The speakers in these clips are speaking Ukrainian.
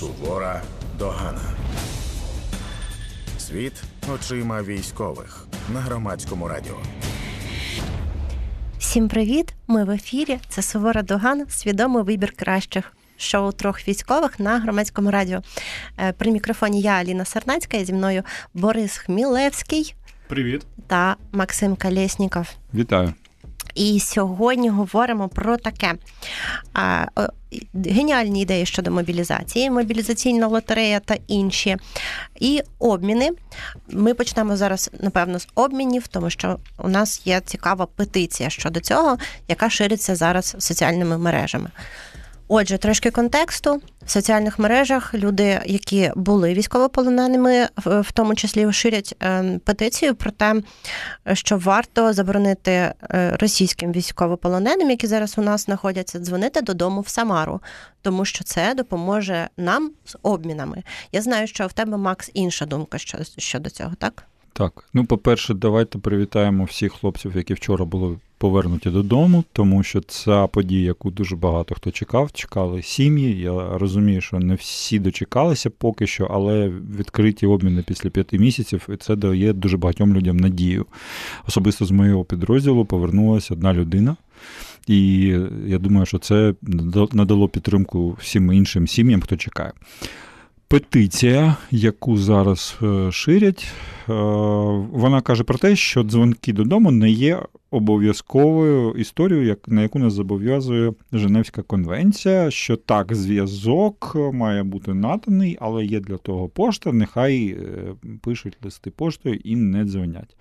Сувора догана. Світ очима військових на громадському радіо. Всім привіт! Ми в ефірі. Це Сувора Доган, свідомий вибір кращих. Шоу трьох військових на громадському радіо. Е, при мікрофоні я Аліна Сарнацька і зі мною Борис Хмілевський. Привіт. Та Максим Калєсніков. Вітаю. І сьогодні говоримо про таке. Геніальні ідеї щодо мобілізації, мобілізаційна лотерея та інші. І обміни. Ми почнемо зараз, напевно, з обмінів, тому що у нас є цікава петиція щодо цього, яка шириться зараз соціальними мережами. Отже, трошки контексту в соціальних мережах люди, які були військовополоненими, в тому числі ширять ем, петицію про те, що варто заборонити е, російським військовополоненим, які зараз у нас знаходяться, дзвонити додому в Самару, тому що це допоможе нам з обмінами. Я знаю, що в тебе Макс інша думка щодо цього, так? Так, ну по-перше, давайте привітаємо всіх хлопців, які вчора були повернуті додому, тому що ця подія, яку дуже багато хто чекав, чекали сім'ї. Я розумію, що не всі дочекалися поки що, але відкриті обміни після п'яти місяців, і це дає дуже багатьом людям надію. Особисто з моєго підрозділу повернулася одна людина. І я думаю, що це надало підтримку всім іншим сім'ям, хто чекає. Петиція, яку зараз е, ширять, е, вона каже про те, що дзвонки додому не є обов'язковою історією, на яку нас зобов'язує Женевська конвенція, що так, зв'язок має бути наданий, але є для того пошта, нехай е, пишуть листи поштою і не дзвонять.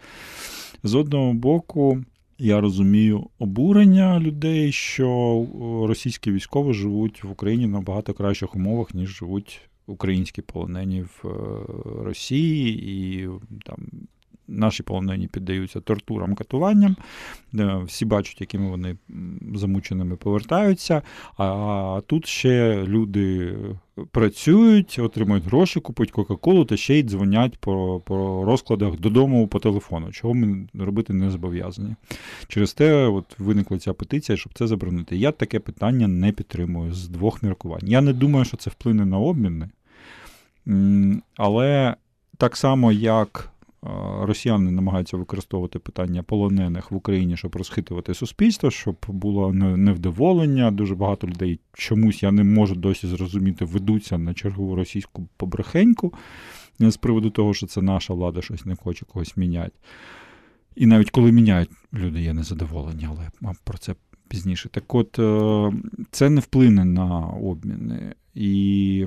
З одного боку. Я розумію обурення людей, що російські військові живуть в Україні набагато кращих умовах, ніж живуть українські полонені в е, Росії, і там наші полонені піддаються тортурам, катуванням. Е, всі бачать, якими вони замученими повертаються. А тут ще люди працюють, отримують гроші, купують Кока-Колу та ще й дзвонять по по розкладах додому по телефону, чого ми робити не зобов'язані. Через те от виникла ця петиція, щоб це заборонити. Я таке питання не підтримую з двох міркувань. Я не думаю, що це вплине на обміни. Але так само, як росіяни намагаються використовувати питання полонених в Україні, щоб розхитувати суспільство, щоб було невдоволення. Дуже багато людей чомусь я не можу досі зрозуміти, ведуться на чергову російську побрехеньку з приводу того, що це наша влада щось не хоче когось міняти. І навіть коли міняють, люди є незадоволені, але про це пізніше. Так от е, це не вплине на обміни. І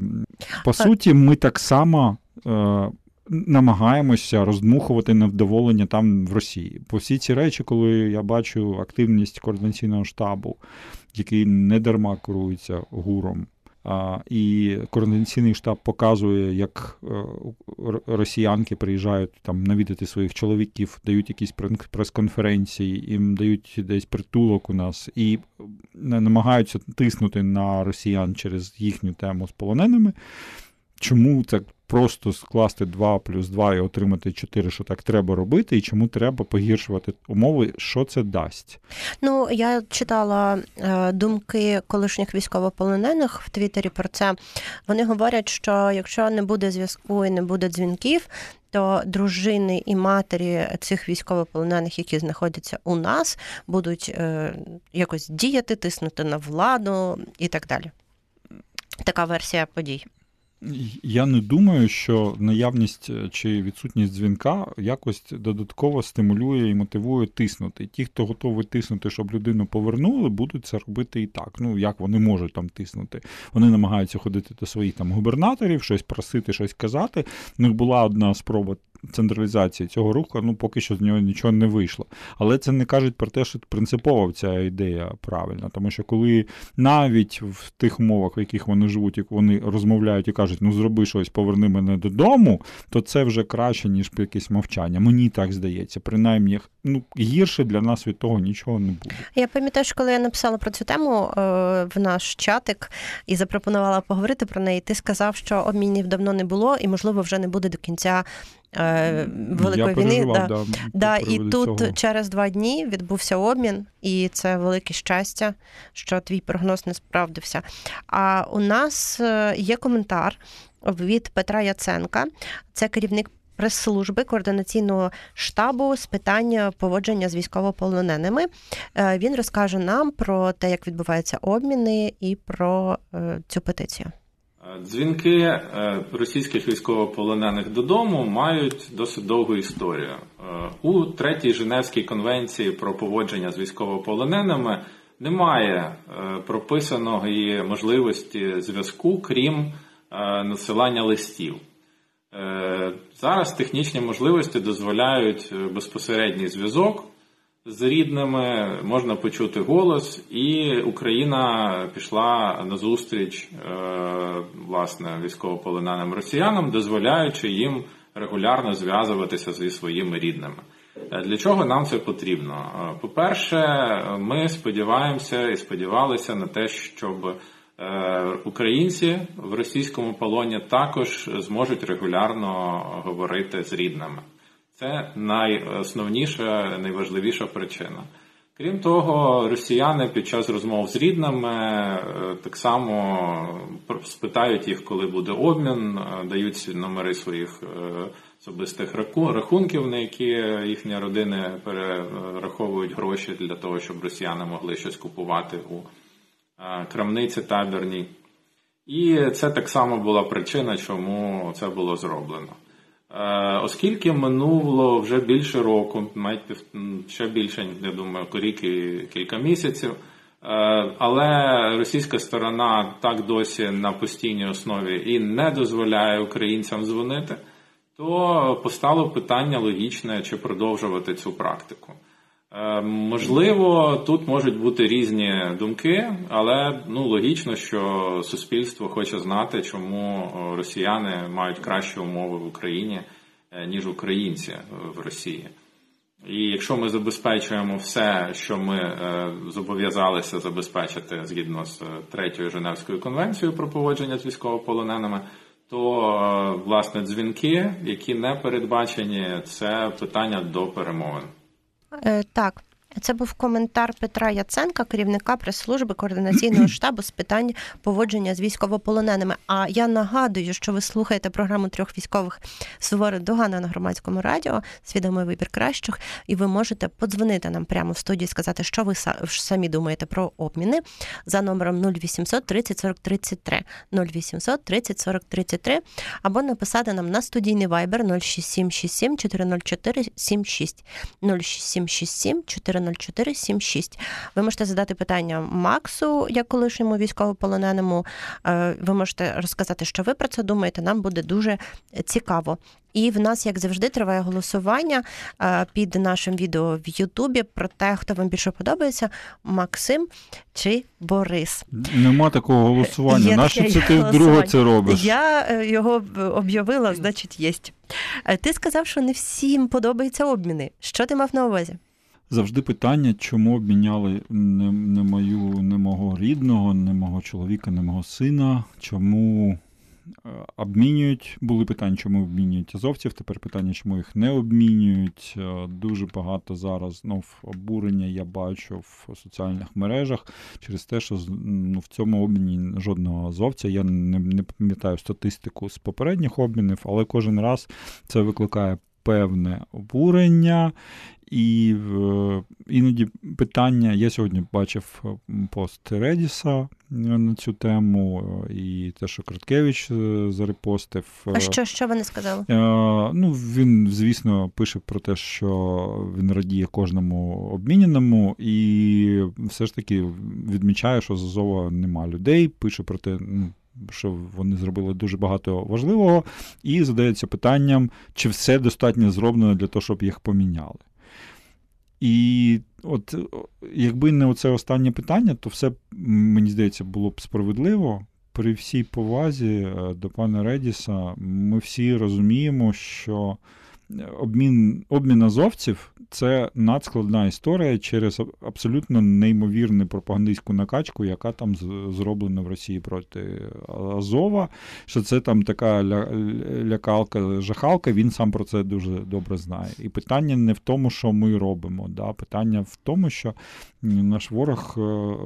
по суті, ми так само е, намагаємося роздмухувати невдоволення там в Росії. По всі ці речі, коли я бачу активність координаційного штабу, який не дарма керується гуром. І координаційний штаб показує, як е, росіянки приїжджають там навідати своїх чоловіків, дають якісь прес-конференції, їм дають десь притулок у нас і намагаються тиснути на росіян через їхню тему з полоненими. Чому це просто скласти 2 плюс 2 і отримати 4, що так треба робити, і чому треба погіршувати умови, що це дасть? Ну я читала е, думки колишніх військовополонених в Твіттері про це. Вони говорять, що якщо не буде зв'язку і не буде дзвінків. То дружини і матері цих військовополонених, які знаходяться у нас, будуть е, якось діяти, тиснути на владу і так далі. Така версія подій. Я не думаю, що наявність е, чи відсутність дзвінка якось додатково стимулює і мотивує тиснути. Ті, хто готовий тиснути, щоб людину повернули, будуть це робити і так. Ну як вони можуть там тиснути? Вони намагаються ходити до своїх там губернаторів, щось просити, щось казати. У них була одна спроба централізації цього руху, ну поки що з нього нічого не вийшло. Але це не кажуть про те, що принципово ця ідея правильна. Тому що коли навіть в тих умовах, в яких вони живуть, як вони розмовляють і кажуть, ну зроби щось, поверни мене додому, то це вже краще, ніж якесь мовчання. Мені так здається. Принаймні, ну гірше для нас від того нічого не буде. Я пам'ятаю, що коли я написала про цю тему е, в наш чатик і запропонувала поговорити про неї, ти сказав, що обмінів давно не було, і можливо вже не буде до кінця Великої Я війни. Да. да, Да, і тут цього. через два дні відбувся обмін, і це велике щастя, що твій прогноз не справдився. А у нас е, є коментар від Петра Яценка, це керівник. Прес-служби координаційного штабу з питань поводження з військовополоненими. Е, Він розкаже нам про те, як відбуваються обміни, і про е, цю петицію. Дзвінки е, російських військовополонених додому мають досить довгу історію. Е, У третій Женевській конвенції про поводження з військовополоненими немає е, прописаної можливості зв'язку, крім надсилання листів. Зараз технічні можливості дозволяють безпосередній зв'язок з рідними, можна почути голос, і Україна пішла на зустріч е, власне військовополоненим росіянам, дозволяючи їм регулярно зв'язуватися зі своїми рідними. Е, Для чого нам це потрібно? Е, По-перше, ми сподіваємося і сподівалися на те, щоб українці в російському полоні також зможуть регулярно говорити з рідними. Це найосновніша, найважливіша причина. Крім того, росіяни під час розмов з рідними е, так само спитають їх, коли буде обмін, е, дають номери своїх е, особистих рахунків, на які їхні родини перераховують гроші для того, щоб росіяни могли щось купувати у крамниці табірній. І це так само була причина, чому це було зроблено. Е, Оскільки минуло вже більше року, навіть ще більше, я думаю, рік і кілька місяців, е, але російська сторона так досі на постійній основі і не дозволяє українцям дзвонити, то постало питання логічне, чи продовжувати цю практику. Е, Можливо, тут можуть бути різні думки, але ну логічно, що суспільство хоче знати, чому е, росіяни мають кращі умови в Україні е, ніж українці в Росії. І якщо ми забезпечуємо все, що ми зобов'язалися забезпечити згідно з третьою Женевською конвенцією про поводження з військовополоненими, то власне дзвінки, які не передбачені, це питання до перемовин. Е, Так, це був коментар Петра Яценка, керівника прес-служби координаційного штабу з питань поводження з військовополоненими. А я нагадую, що ви слухаєте програму трьох військових Суворе Догана на громадському радіо, свідомий вибір кращих, і ви можете подзвонити нам прямо в студії, сказати, що ви самі думаєте про обміни за номером 0800 30 40 33 0800 30 40 33 або написати нам на студійний вайбер 06767 404 76 06767 404 76. Ви можете задати питання Максу, як колишньому військовополоненому. Е, Ви можете розказати, що ви про це думаєте. Нам буде дуже цікаво. І в нас, як завжди, триває голосування е, під нашим відео в Ютубі про те, хто вам більше подобається: Максим чи Борис. Нема такого голосування. Нащо це ти вдруге це робиш? Я е, його об'явила, значить, єсть. Ти сказав, що не всім подобаються обміни. Що ти мав на увазі? Завжди питання, чому обміняли не, не мою, не мого рідного, не мого чоловіка, не мого сина. Чому е, обмінюють? Були питання, чому обмінюють азовців. Тепер питання, чому їх не обмінюють. Е, Дуже багато зараз знов обурення я бачу в соціальних мережах через те, що ну, в цьому обміні жодного азовця. Я не, не пам'ятаю статистику з попередніх обмінів, але кожен раз це викликає певне обурення. І іноді питання, я сьогодні бачив е, пост Редіса е, на цю тему, е, і те, що Краткевич зарепостив. А що, що вони сказали? Ну, він, звісно, пише про те, що він радіє кожному обміняному, і все ж таки відмічає, що з Азова нема людей. Пише про те, ну, що вони зробили дуже багато важливого, і задається питанням, чи все достатньо зроблено для того, щоб їх поміняли. І от якби не оце останнє питання, то все, мені здається, було б справедливо. При всій повазі е, до пана Редіса, ми всі розуміємо, що обмін, обмін азовців це надскладна історія через абсолютно неймовірну пропагандистську накачку, яка там зроблена в Росії проти Азова. Що це там така лякалка, жахалка, він сам про це дуже добре знає. І питання не в тому, що ми робимо. Да? Питання в тому, що наш ворог е,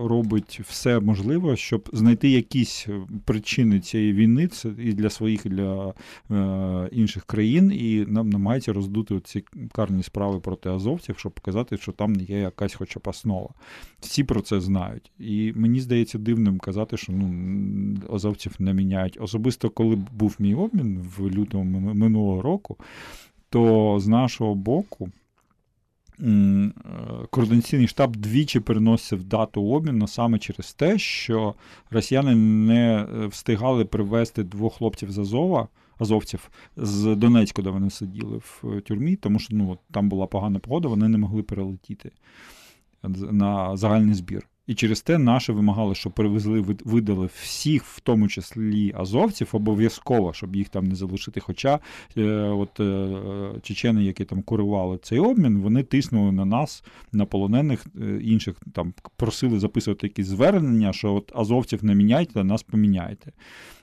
робить все можливе, щоб знайти якісь причини цієї війни це і для своїх, і для е, інших країн, і нам намагається роздути ці карні справи проти азовців, щоб показати, що там є якась хоча б основа. Всі про це знають. І мені здається дивним казати, що ну, азовців не міняють. Особисто, коли був мій обмін в лютому минулого року, то з нашого боку. Е, координаційний штаб двічі переносив дату обміну саме через те, що росіяни не е, встигали привезти двох хлопців з Азова, азовців з Донецька, де вони сиділи в тюрмі, тому що ну, там була погана погода, вони не могли перелетіти на загальний збір. І через те наші вимагали, щоб привезли, видали всіх, в тому числі азовців, обов'язково, щоб їх там не залишити. Хоча е, от е, чечени, які там курували цей обмін, вони тиснули на нас, на полонених е, інших, там просили записувати якісь звернення, що от азовців не міняйте, нас поміняйте.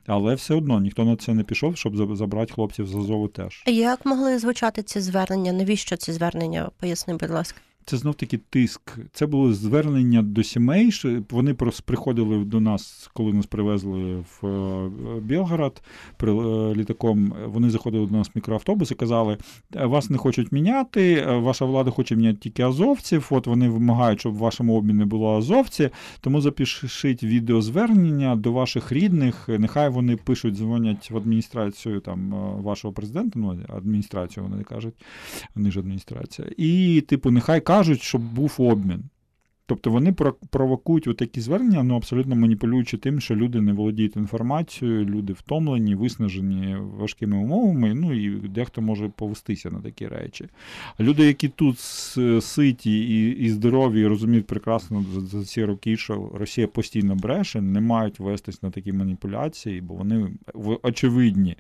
Але все одно ніхто на це не пішов, щоб забрати хлопців з Азову теж. Як могли звучати ці звернення? Навіщо ці звернення? Поясни, будь ласка. Це знов таки тиск. Це було звернення до сімей. що Вони просто приходили до нас, коли нас привезли в е, Білгород е, літаком. Вони заходили до нас в мікроавтобус і казали: «Е, вас не хочуть міняти, ваша влада хоче міняти тільки азовців. От вони вимагають, щоб в вашому обміні було азовці. Тому запишіть відеозвернення до ваших рідних. Нехай вони пишуть, дзвонять в адміністрацію там вашого президента. Ну адміністрацію вони кажуть, вони ж адміністрація. І, типу, нехай кажуть, щоб був обмін. Тобто вони провокують такі звернення, ну абсолютно маніпулюючи тим, що люди не володіють інформацією, люди втомлені, виснажені важкими умовами, ну і дехто може повестися на такі речі. А люди, які тут ситі і і здорові, і розуміють прекрасно за ці роки, що Росія постійно бреше, не мають вестись на такі маніпуляції, бо вони очевидні.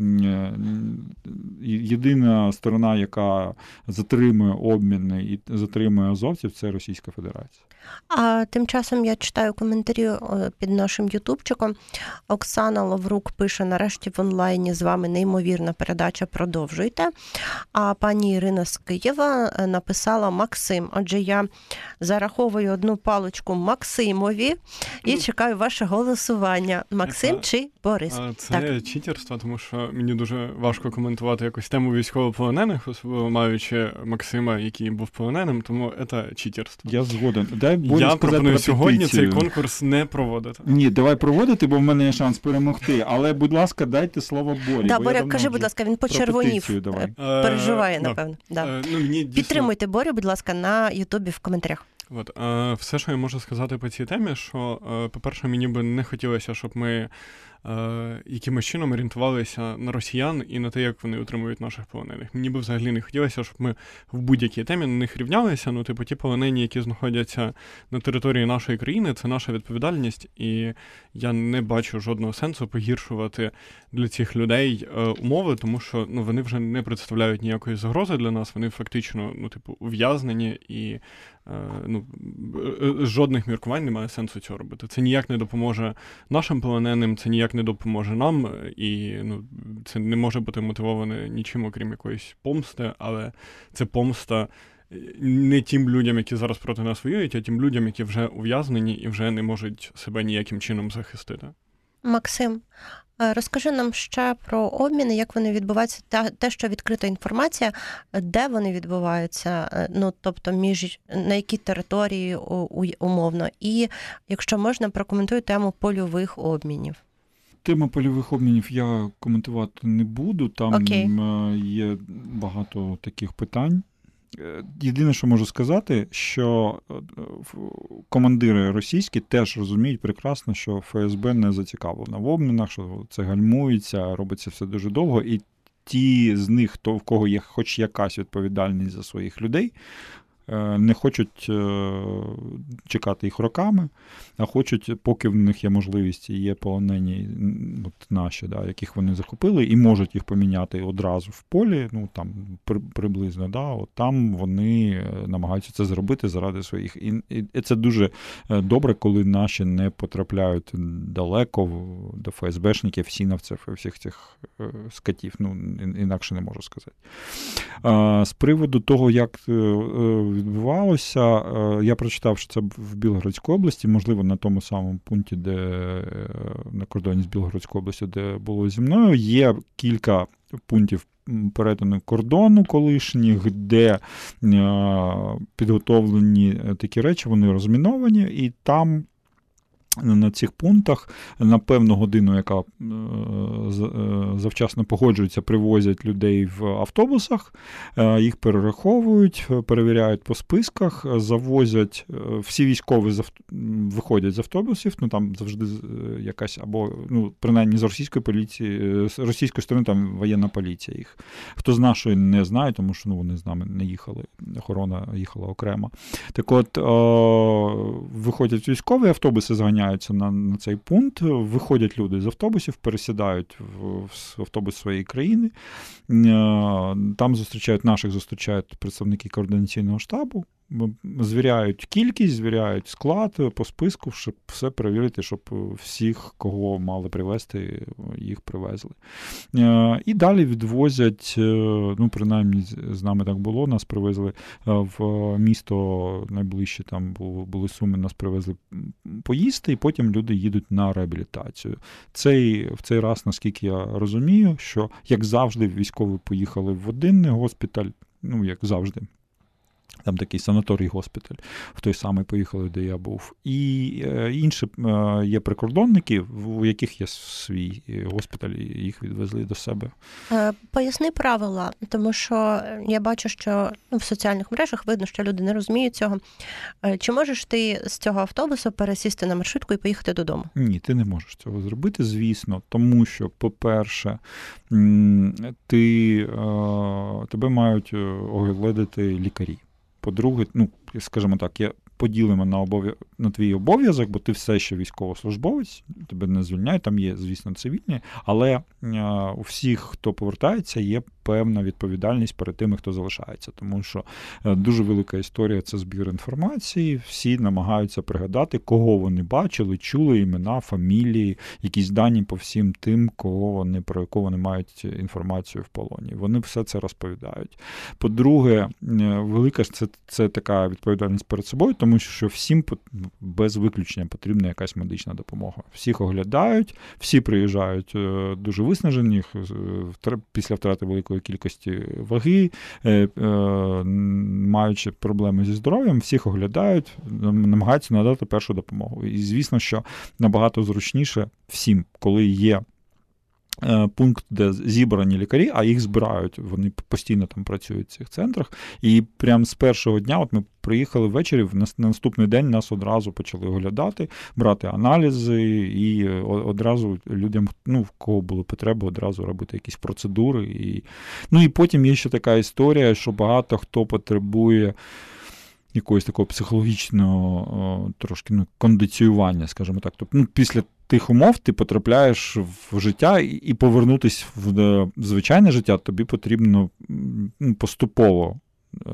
Е, єдина сторона, яка затримує обміни і затримує азовців, це Російська Федерація. А тим часом я читаю коментарі е, під нашим Ютубчиком. Оксана Лаврук пише: нарешті в онлайні з вами неймовірна передача. Продовжуйте. А пані Ірина з Києва е, написала Максим. Отже, я зараховую одну паличку Максимові і чекаю ваше голосування. Максим це, чи Борис? Це так. читерство, тому що мені дуже важко коментувати якусь тему військовополонених, особливо маючи Максима, який був полоненим, тому це читерство. Я згоден. Дай Я пропоную сьогодні цей конкурс не проводити. Ні, давай проводити, бо в мене є шанс перемогти. Але, будь ласка, дайте слово Борі. Да, Боря, кажи, будь ласка, він почервонів. Е, переживає, напевно. Да. Е, ну, мені дійсно... Підтримуйте Борю, будь ласка, на Ютубі в коментарях. От, е, Все, що я можу сказати по цій темі, що, е, по-перше, мені би не хотілося, щоб ми Е, якимось чином орієнтувалися на росіян і на те, як вони утримують наших полонених. Мені би взагалі не хотілося, щоб ми в будь-якій темі на них рівнялися. Ну, типу, ті полонені, які знаходяться на території нашої країни, це наша відповідальність, і я не бачу жодного сенсу погіршувати для цих людей е, умови, тому що ну, вони вже не представляють ніякої загрози для нас. Вони фактично, ну, типу, ув'язнені і ну, е, е, жодних міркувань немає сенсу цього робити. Це ніяк не допоможе нашим полоненим, це ніяк не допоможе нам, і ну, це не може бути мотивоване нічим, окрім якоїсь помсти, але це помста. Не тим людям, які зараз проти нас воюють, а тим людям, які вже ув'язнені і вже не можуть себе ніяким чином захистити. Максим, Е, розкажи нам ще про обміни, як вони відбуваються, та те, що відкрита інформація, де вони відбуваються, е, ну тобто між на якій території умовно, і якщо можна, прокоментуй тему польових обмінів. Тему польових обмінів я коментувати не буду. Там okay. є багато таких питань. Е, єдине, що можу сказати, що е, командири російські теж розуміють прекрасно, що ФСБ не зацікавлена в обмінах, що це гальмується, робиться все дуже довго, і ті з них, хто в кого є хоч якась відповідальність за своїх людей, не хочуть е, чекати їх роками, а хочуть, поки в них є можливість і є полонені от наші, да, яких вони захопили, і можуть їх поміняти одразу в полі, ну там при, приблизно, да, от там вони намагаються це зробити заради своїх. І, і це дуже добре, коли наші не потрапляють далеко до ФСБшників, сінавців і всіх цих скатів. Ну, інакше не можу сказати. З приводу того, як е, е, відбувалося, е, я прочитав, що це в Білгородській області, можливо, на тому самому пункті, де на кордоні з Білгородською областю, де було зі мною, є кілька пунктів. Перетину кордону колишніх, де підготовлені такі речі, вони розміновані, і там на цих пунктах на певну годину, яка е, е, завчасно погоджується, привозять людей в автобусах, е, їх перераховують, перевіряють по списках, завозять всі військові виходять з автобусів. Ну там завжди якась або ну принаймні з російської поліції, з російської сторони там воєнна поліція. Їх хто з нашої не знає, тому що ну вони з нами не їхали. Охорона їхала окремо. Так, от виходять військові автобуси, зганяють зупиняються на на цей пункт, виходять люди з автобусів, пересідають в, в автобус своєї країни. Е, там зустрічають наших, зустрічають представники координаційного штабу звіряють кількість, звіряють склад по списку, щоб все перевірити, щоб всіх, кого мали привезти, їх привезли. Е, і далі відвозять, е, ну, принаймні, з нами так було, нас привезли е, в місто найближче, там були суми, нас привезли поїсти, і потім люди їдуть на реабілітацію. Цей, В цей раз, наскільки я розумію, що, як завжди, військові поїхали в один госпіталь, ну, як завжди. Там такий санаторій госпіталь, в той самий поїхали, де я був. І е, інші е, є прикордонники, у яких є свій госпіталь, і їх відвезли до себе. Е, поясни правила, тому що я бачу, що ну, в соціальних мережах видно, що люди не розуміють цього. Чи можеш ти з цього автобусу пересісти на маршрутку і поїхати додому? Ні, ти не можеш цього зробити, звісно, тому що, по-перше, ти, тебе мають оглядати лікарі. По-друге, ну, скажімо так, я поділимо на обов'я... на твій обов'язок, бо ти все ще військовослужбовець, тебе не звільняють, там є, звісно, цивільні, але у всіх, хто повертається, є певна відповідальність перед тими, хто залишається. Тому що е, дуже велика історія це збір інформації. Всі намагаються пригадати, кого вони бачили, чули імена, фамілії, якісь дані по всім тим, кого вони про якого вони мають інформацію в полоні. Вони все це розповідають. По-друге, е, велика це, це така відповідальність перед собою, тому що всім без виключення потрібна якась медична допомога. Всіх оглядають, всі приїжджають е, дуже виснажені після втрати великої кількості ваги, е, е, маючи проблеми зі здоров'ям, всіх оглядають, намагаються надати першу допомогу. І звісно, що набагато зручніше всім, коли є. Е, пункт, де зібрані лікарі, а їх збирають. Вони постійно там працюють в цих центрах. І прямо з першого дня, от ми приїхали ввечері, на наступний день нас одразу почали оглядати, брати аналізи, і одразу людям, ну, в кого були потреби, одразу робити якісь процедури. І... Ну і потім є ще така історія, що багато хто потребує. Якогось такого психологічного трошки ну, кондиціювання, скажімо так. Тобто, ну, після тих умов ти потрапляєш в життя і повернутися в звичайне життя тобі потрібно поступово. Е,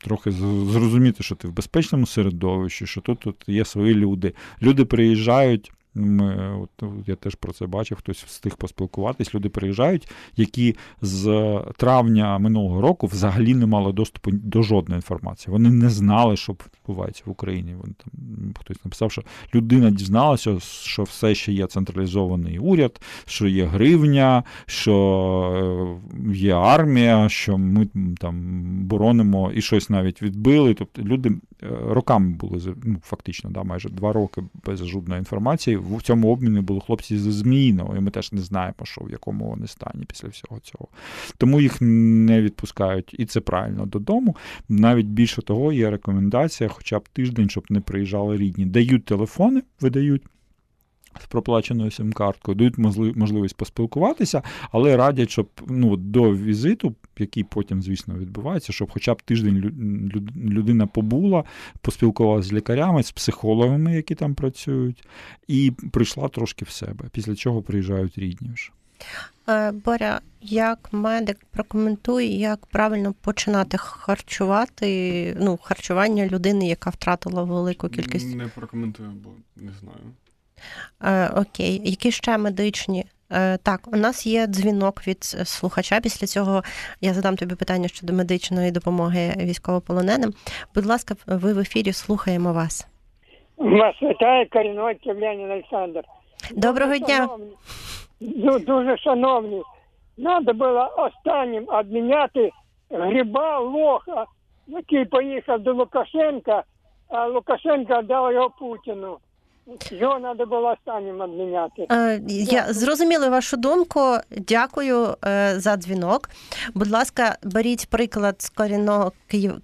трохи зрозуміти, що ти в безпечному середовищі, що тут тут є свої люди. Люди приїжджають ми, от, Я теж про це бачив, хтось встиг поспілкуватись. Люди приїжджають, які з травня минулого року взагалі не мали доступу до жодної інформації. Вони не знали, що відбувається в Україні. Вони там Хтось написав, що людина дізналася, що все ще є централізований уряд, що є гривня, що е, є армія, що ми там боронимо і щось навіть відбили. Тобто люди е, роками були ну, фактично, да, майже два роки без жодної інформації в цьому обміні були хлопці з Зміїного, і ми теж не знаємо, що в якому вони стані після всього цього. Тому їх не відпускають, і це правильно додому. Навіть більше того, є рекомендація, хоча б тиждень, щоб не приїжджали рідні. Дають телефони, видають. З проплаченою сим-карткою, дають можливість поспілкуватися, але радять, щоб ну, до візиту, який потім, звісно, відбувається, щоб хоча б тиждень людина побула, поспілкувалася з лікарями, з психологами, які там працюють, і прийшла трошки в себе, після чого приїжджають рідні вже. Е, Боря, як медик прокоментуй, як правильно починати харчувати ну, харчування людини, яка втратила велику кількість. Не прокоментую, бо не знаю. Е, Окей, які ще медичні? Е, Так, у нас є дзвінок від слухача. Після цього я задам тобі питання щодо медичної допомоги військовополоненим. Будь ласка, ви в ефірі слухаємо вас. Вас вітає корінний Ківлянин Олександр. Доброго дня. Шановні, дуже шановні. Треба було останнім обміняти гриба лоха, який поїхав до Лукашенка, а Лукашенко дав його Путіну. Його треба було останнім обміняти. Е, я зрозуміла вашу думку. Дякую е, за дзвінок. Будь ласка, беріть приклад з корінного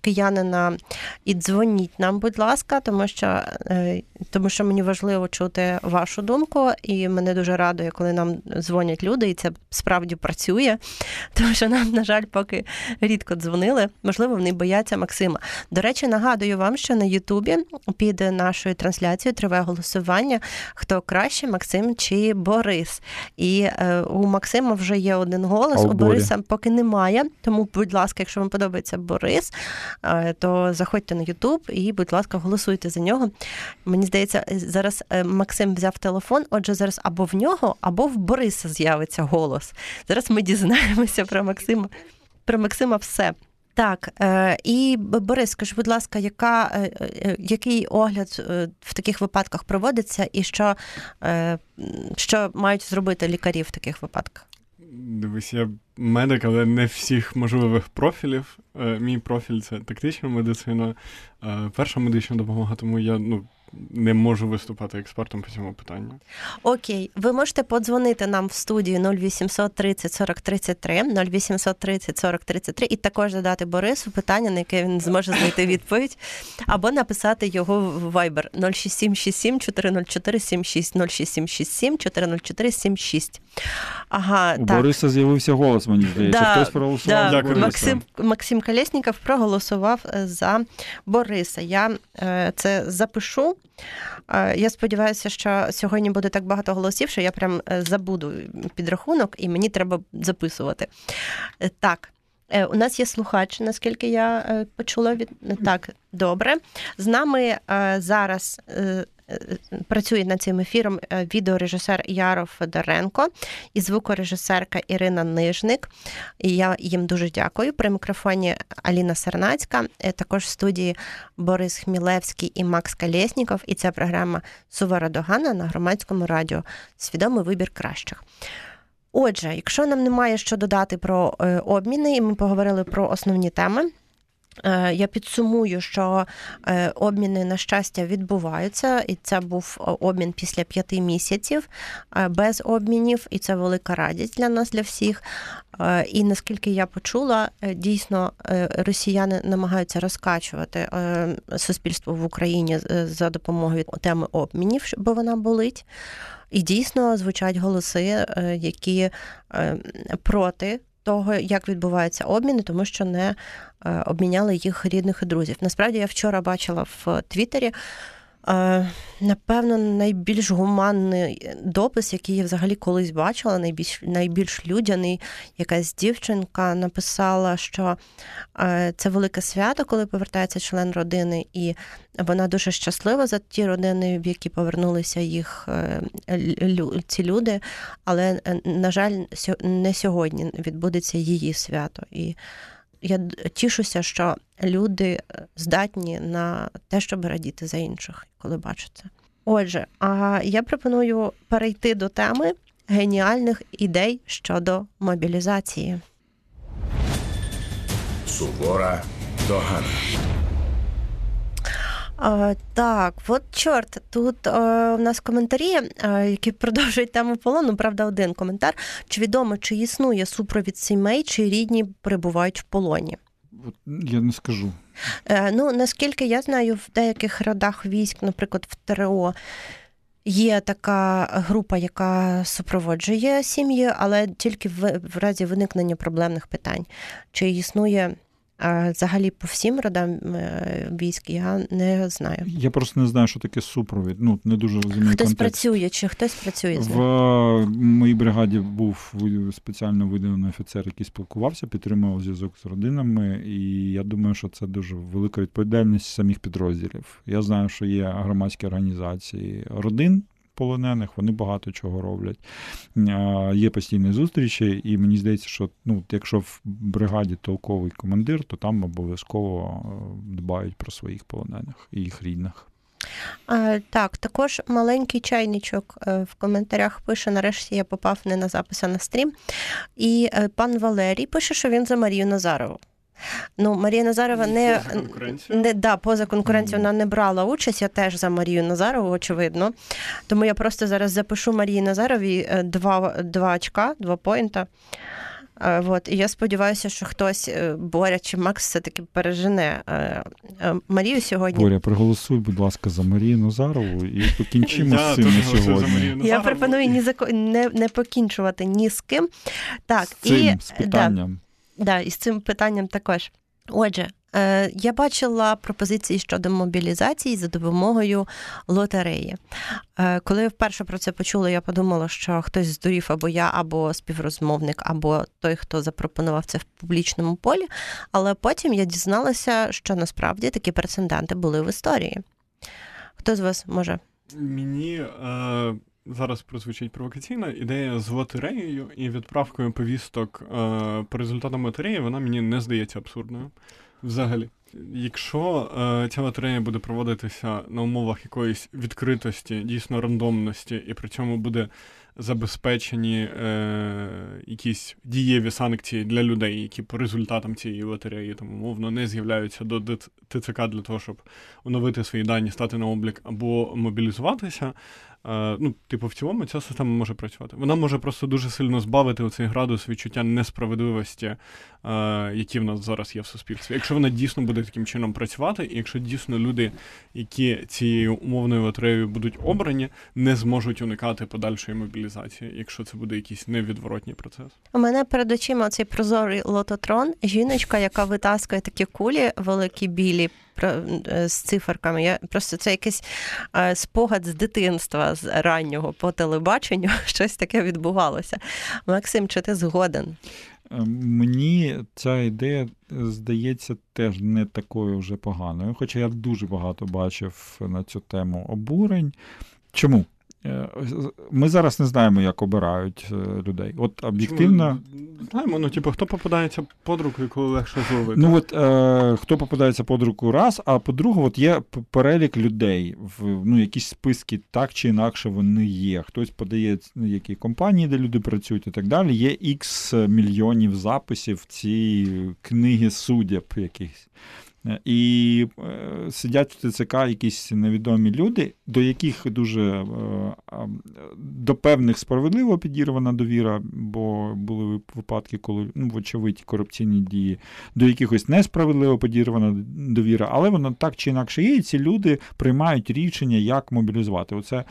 киянина і дзвоніть нам, будь ласка, тому що е, тому що мені важливо чути вашу думку, і мене дуже радує, коли нам дзвонять люди, і це справді працює. Тому що нам, на жаль, поки рідко дзвонили. Можливо, вони бояться Максима. До речі, нагадую вам, що на Ютубі під нашою трансляцією триває голосування, хто краще, Максим чи Борис. І е, у Максима вже є один голос, а у Бориса поки немає. Тому, будь ласка, якщо вам подобається Борис, е, то заходьте на Ютуб і, будь ласка, голосуйте за нього. Мені здається, зараз е, Максим взяв телефон. Отже, зараз або в нього, або в Бориса з'явиться голос. Зараз ми дізнаємося про Максима. Про Максима все. Так, е, і Борис, скажи, будь ласка, яка, е, який огляд в таких випадках проводиться, і що що мають зробити лікарі в таких випадках? Дивись, я медик, але не всіх можливих профілів. Мій профіль це тактична медицина, перша медична допомога, тому я ну, не можу виступати експертом по цьому питанню. Окей, ви можете подзвонити нам в студію 0800 30 40 33, 0800 30 40 33 і також задати Борису питання, на яке він зможе знайти відповідь, або написати його в Viber 06767 404 76 06767 404 76. Ага, У так. Бориса з'явився голос, мені здається. Да, Хтось проголосував да. за Бориса. Максим, Максим Колєсніков проголосував е, за Бориса. Я е, це запишу. Е, я сподіваюся, що сьогодні буде так багато голосів, що я прям е, забуду підрахунок, і мені треба записувати. Е, так. У нас є слухач, наскільки я почула від так, добре. З нами зараз працює над цим ефіром відеорежисер Яро Федоренко і звукорежисерка Ірина Нижник. І я їм дуже дякую. При мікрофоні Аліна Сернацька, також в студії Борис Хмілевський і Макс Калєсніков. І ця програма Сувора Догана на громадському радіо Свідомий вибір кращих. Отже, якщо нам немає що додати про обміни, і ми поговорили про основні теми. Е, я підсумую, що е, обміни на щастя відбуваються, і це був обмін після п'яти місяців е, без обмінів, і це велика радість для нас, для всіх. І наскільки я почула, дійсно росіяни намагаються розкачувати суспільство в Україні за допомогою теми обмінів, бо вона болить. І дійсно звучать голоси, які проти того, як відбуваються обміни, тому що не е, обміняли їх рідних і друзів. Насправді я вчора бачила в Твіттері напевно, найбільш гуманний допис, який я взагалі колись бачила, найбільш найбільш людяний. Якась дівчинка написала, що е, це велике свято, коли повертається член родини, і вона дуже щаслива за ті родини, в які повернулися їх е, ці люди. Але, на жаль, не сьогодні відбудеться її свято. І я тішуся, що люди е, здатні на те, щоб радіти за інших, коли бачаться. Отже, а я пропоную перейти до теми геніальних ідей щодо мобілізації. Сувора догана. А, Так, от чорт, тут а, у нас коментарі, а, які продовжують тему полону. Правда, один коментар. Чи відомо, чи існує супровід сімей, чи рідні перебувають в полоні? Я не скажу. Е, ну, наскільки я знаю, в деяких родах військ, наприклад, в ТРО. Є така група, яка супроводжує сім'ї, але тільки в, в разі виникнення проблемних питань. Чи існує а, взагалі по всім родам е, військ, я не знаю. Я просто не знаю, що таке супровід. Ну, не дуже розумію Хтось контекст. працює, чи хтось працює з В моїй бригаді був спеціально виданий офіцер, який спілкувався, підтримував зв'язок з родинами, і я думаю, що це дуже велика відповідальність самих підрозділів. Я знаю, що є громадські організації родин. Полонених вони багато чого роблять. Є постійні зустрічі, і мені здається, що ну, якщо в бригаді толковий командир, то там обов'язково е, дбають про своїх полонених і їх рідних. Так, також маленький чайничок е, в коментарях пише: нарешті я попав не на запис, а на стрім. І е, пан Валерій пише, що він за Марію Назарову. Ну, Марія Назарова не, Поза не да, поза конкуренцією вона не брала участь. Я теж за Марію Назарову, очевидно. Тому я просто зараз запишу Марії Назарові е, два, два очка, два поінта. Е, Вот. І я сподіваюся, що хтось, е, Боря чи Макс, все-таки пережене Марію сьогодні. Боря, проголосуй, будь ласка, за Марію Назарову і покінчимо з цим сьогодні. Я пропоную не, не покінчувати ні з ким. Так, з цим з питанням. Да, і з цим питанням також. Отже, е, я бачила пропозиції щодо мобілізації за допомогою лотереї. Е, коли я вперше про це почула, я подумала, що хтось здурів або я, або співрозмовник, або той, хто запропонував це в публічному полі. Але потім я дізналася, що насправді такі прецеденти були в історії. Хто з вас може? Мені е, зараз прозвучить провокаційна ідея з лотереєю і відправкою повісток е, по результатам лотереї, вона мені не здається абсурдною. Взагалі. Якщо е, ця лотерея буде проводитися на умовах якоїсь відкритості, дійсно рандомності, і при цьому буде забезпечені е, якісь дієві санкції для людей, які по результатам цієї лотереї там умовно не з'являються до ТЦК для того, щоб оновити свої дані, стати на облік або мобілізуватися. Е, ну, типу, в цілому ця система може працювати. Вона може просто дуже сильно збавити оцей градус відчуття несправедливості, е, які в нас зараз є в суспільстві. Якщо вона дійсно буде таким чином працювати, і якщо дійсно люди, які цією умовною лотереєю будуть обрані, не зможуть уникати подальшої мобілізації, якщо це буде якийсь невідворотній процес. У мене перед очима цей прозорий лототрон, жіночка, яка витаскує такі кулі великі білі з циферками. Я просто це якийсь е, спогад з дитинства, з раннього по телебаченню. Щось таке відбувалося. Максим, чи ти згоден? Е, Мені ця ідея е, здається теж не такою вже поганою, хоча я дуже багато бачив на цю тему обурень. Чому? Е, Ми зараз не знаємо, як обирають е, людей. От об'єктивно. Чому? Знаємо, ну типу, хто попадається під руку, коли легше зловити. Ну от е, хто попадається під руку раз, а по-друге, от є перелік людей, в ну, якісь списки так чи інакше вони є. Хтось подає ну, які компанії, де люди працюють і так далі. Є ікс мільйонів записів в цій книги суддяб якихось. І е, сидять в ТЦК якісь невідомі люди, до яких дуже е, до певних справедливо підірвана довіра, бо були випадки, коли ну, вочевидь корупційні дії, до якихось несправедливо підірвана довіра, але воно так чи інакше є, і ці люди приймають рішення, як мобілізувати. Оце